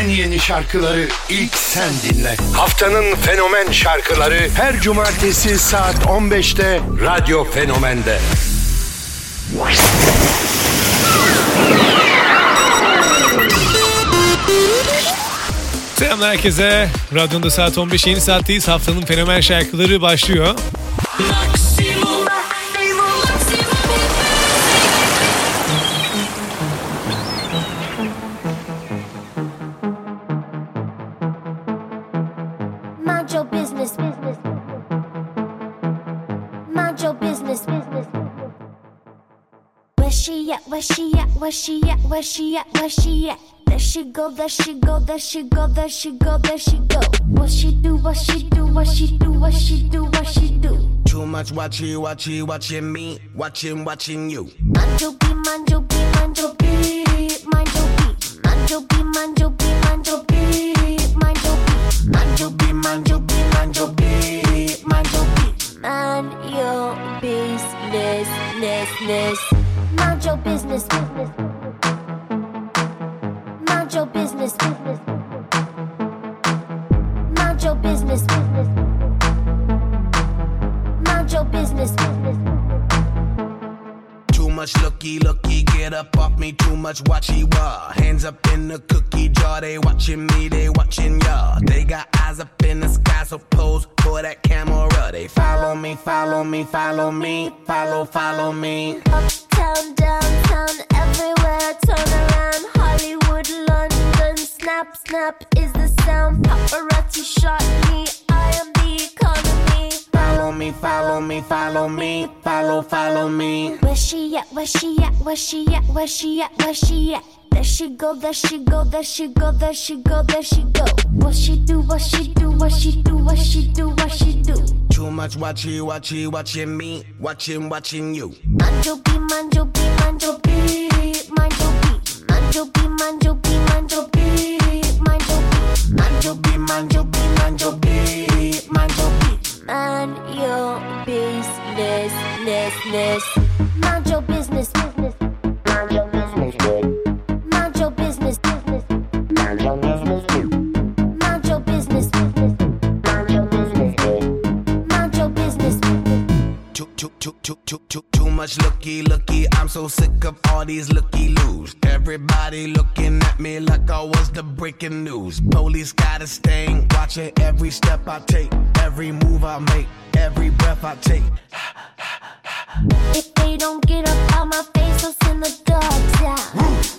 en yeni şarkıları ilk sen dinle. Haftanın fenomen şarkıları her cumartesi saat 15'te Radyo Fenomen'de. Selam herkese. Radyonda saat 15 yeni saatteyiz. Haftanın fenomen şarkıları başlıyor. Mind Where she at? Where she at? Where she at? Where she at? There she go, there she go, there she go, there she go, there she go. What she do? What she do? What she do? What she do? What she do? Too much watching, watching, watching me, watching, watching you. Mind your beat, mind your beat, mind your beat, mind your beat, mind your beat, mind your beat, mind your beat, mind your beat, Mind your your beat, mind your business, ness, ness. Mind your business. Mind your business. Mind your business. Mind your business, much looky, looky, get up off me. Too much watchy wah. Hands up in the cookie jar. They watching me, they watching ya. They got eyes up in the sky, so pose for that camera. They follow me, follow me, follow me, follow, follow me. Uptown, downtown, everywhere. Turn around. Hollywood, London. Snap, snap is the sound. Paparazzi shot me. I am the economy. Follow me, follow me, follow me, follow, follow me. Where she at? Where she at? Where she at? Where she at? Where she at? There she go, there she go, there she go, there she go, there she go. What she do? What she do? What she do? What she do? What she do? Too much watchy, watchy, watching me, watching, watching you. Mind your beat, mind your beat, too, much looky, looky. I'm so sick of all these looky loos. Everybody looking at me like I was the breaking news. Police got a sting, watching every step I take, every move I make, every breath I take. If they don't get up out my face, I'll send the dogs out.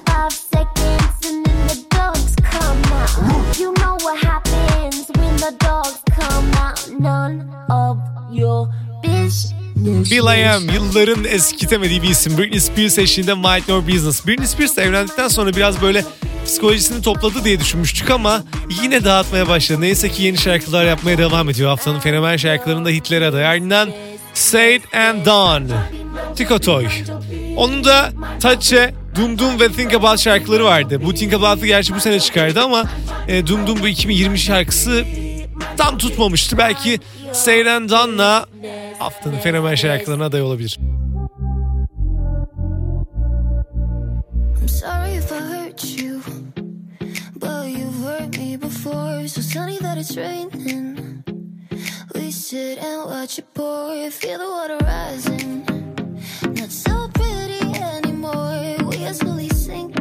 Five seconds and then the dogs come out. You know what happens when the dogs come out. None of your business. Will.i.am yılların eskitemediği bir isim. Britney Spears eşliğinde Mind Your Business. Britney Spears evlendikten sonra biraz böyle psikolojisini topladı diye düşünmüştük ama yine dağıtmaya başladı. Neyse ki yeni şarkılar yapmaya devam ediyor. Haftanın fenomen şarkılarında hitlere aday. Ardından Say It and Done. Tiko Toy. Onun da Touch'e Dum Dum ve Think About şarkıları vardı. Bu Think About'ı gerçi bu sene çıkardı ama e, Dum Dum bu 2020 şarkısı tam tutmamıştı. Belki Say It and Done'la haftanın fenomen şarkılarına aday olabilir. I'm sorry if I hurt you, but you've hurt me before. So sunny that it's raining. We sit and watch it pour, feel the water rising. Not so pretty anymore. We are slowly sinking.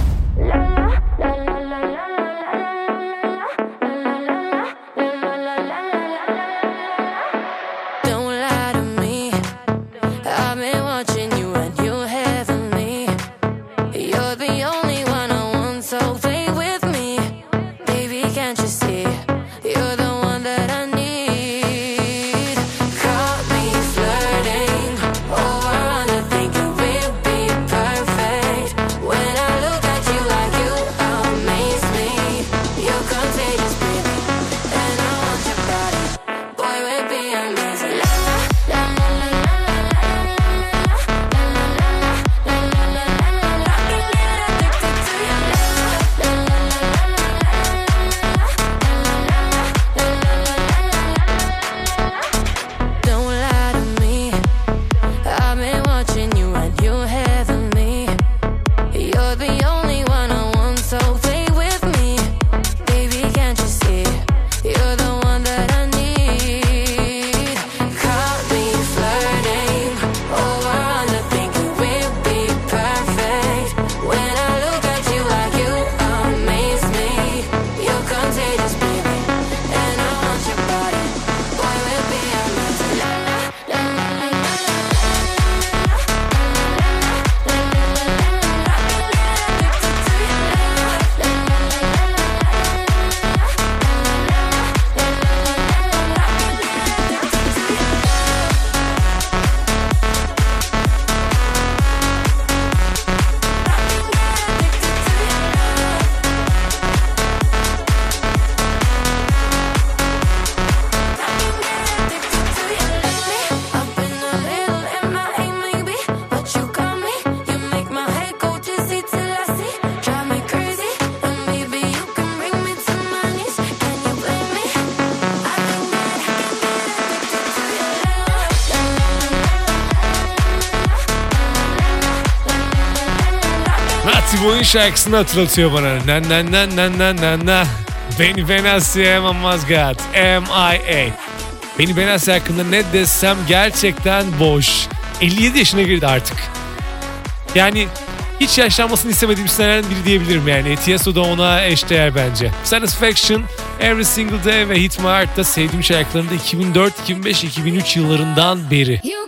Tibo'nun şarkısını hatırlatıyor bana. Na na na na na na na. Beni ben Asya'yım amaz God. M.I.A. Beni ben Asya hakkında ne desem gerçekten boş. 57 yaşına girdi artık. Yani hiç yaşlanmasını istemediğim isimlerden biri diyebilirim yani. Tiesto da ona eşdeğer bence. Satisfaction, Every Single Day ve Hit My Heart'ta sevdiğim şarkılarında 2004, 2005, 2003 yıllarından beri. You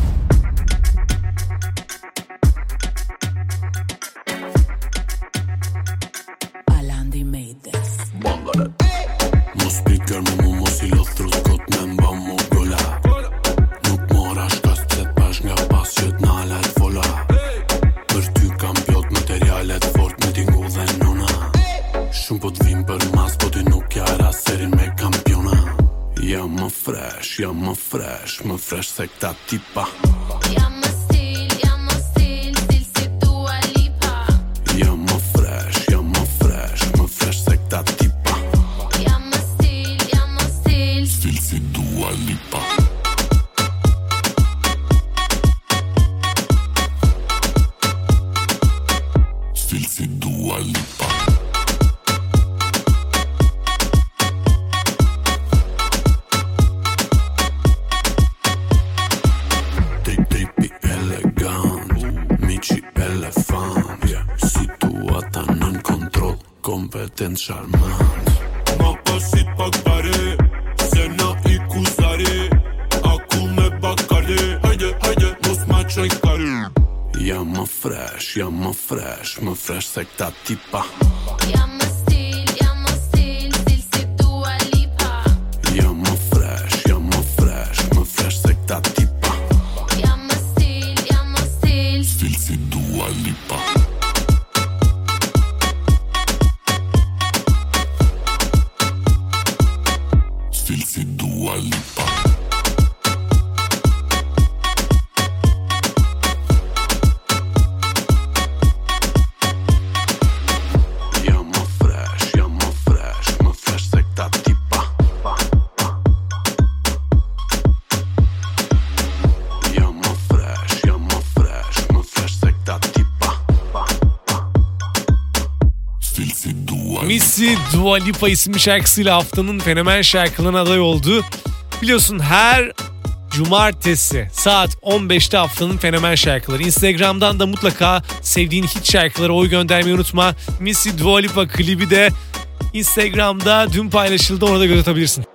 Uma frase, uma frase sei que está tipo. qenë sharmant. Ma pasit pak pare Se na i kuzare Akull me bakare Hajde, hajde, mos ma qaj kare. Ja ma fresh, ja ma fresh Ma fresh se këta tipa. Ja ma Dua Lipa Missy Dua Lipa isimli şarkısıyla haftanın fenomen şarkılarına aday oldu. Biliyorsun her cumartesi saat 15'te haftanın fenomen şarkıları. Instagram'dan da mutlaka sevdiğin hit şarkılara oy göndermeyi unutma. Missy Dua Lipa klibi de Instagram'da dün paylaşıldı orada göz atabilirsin.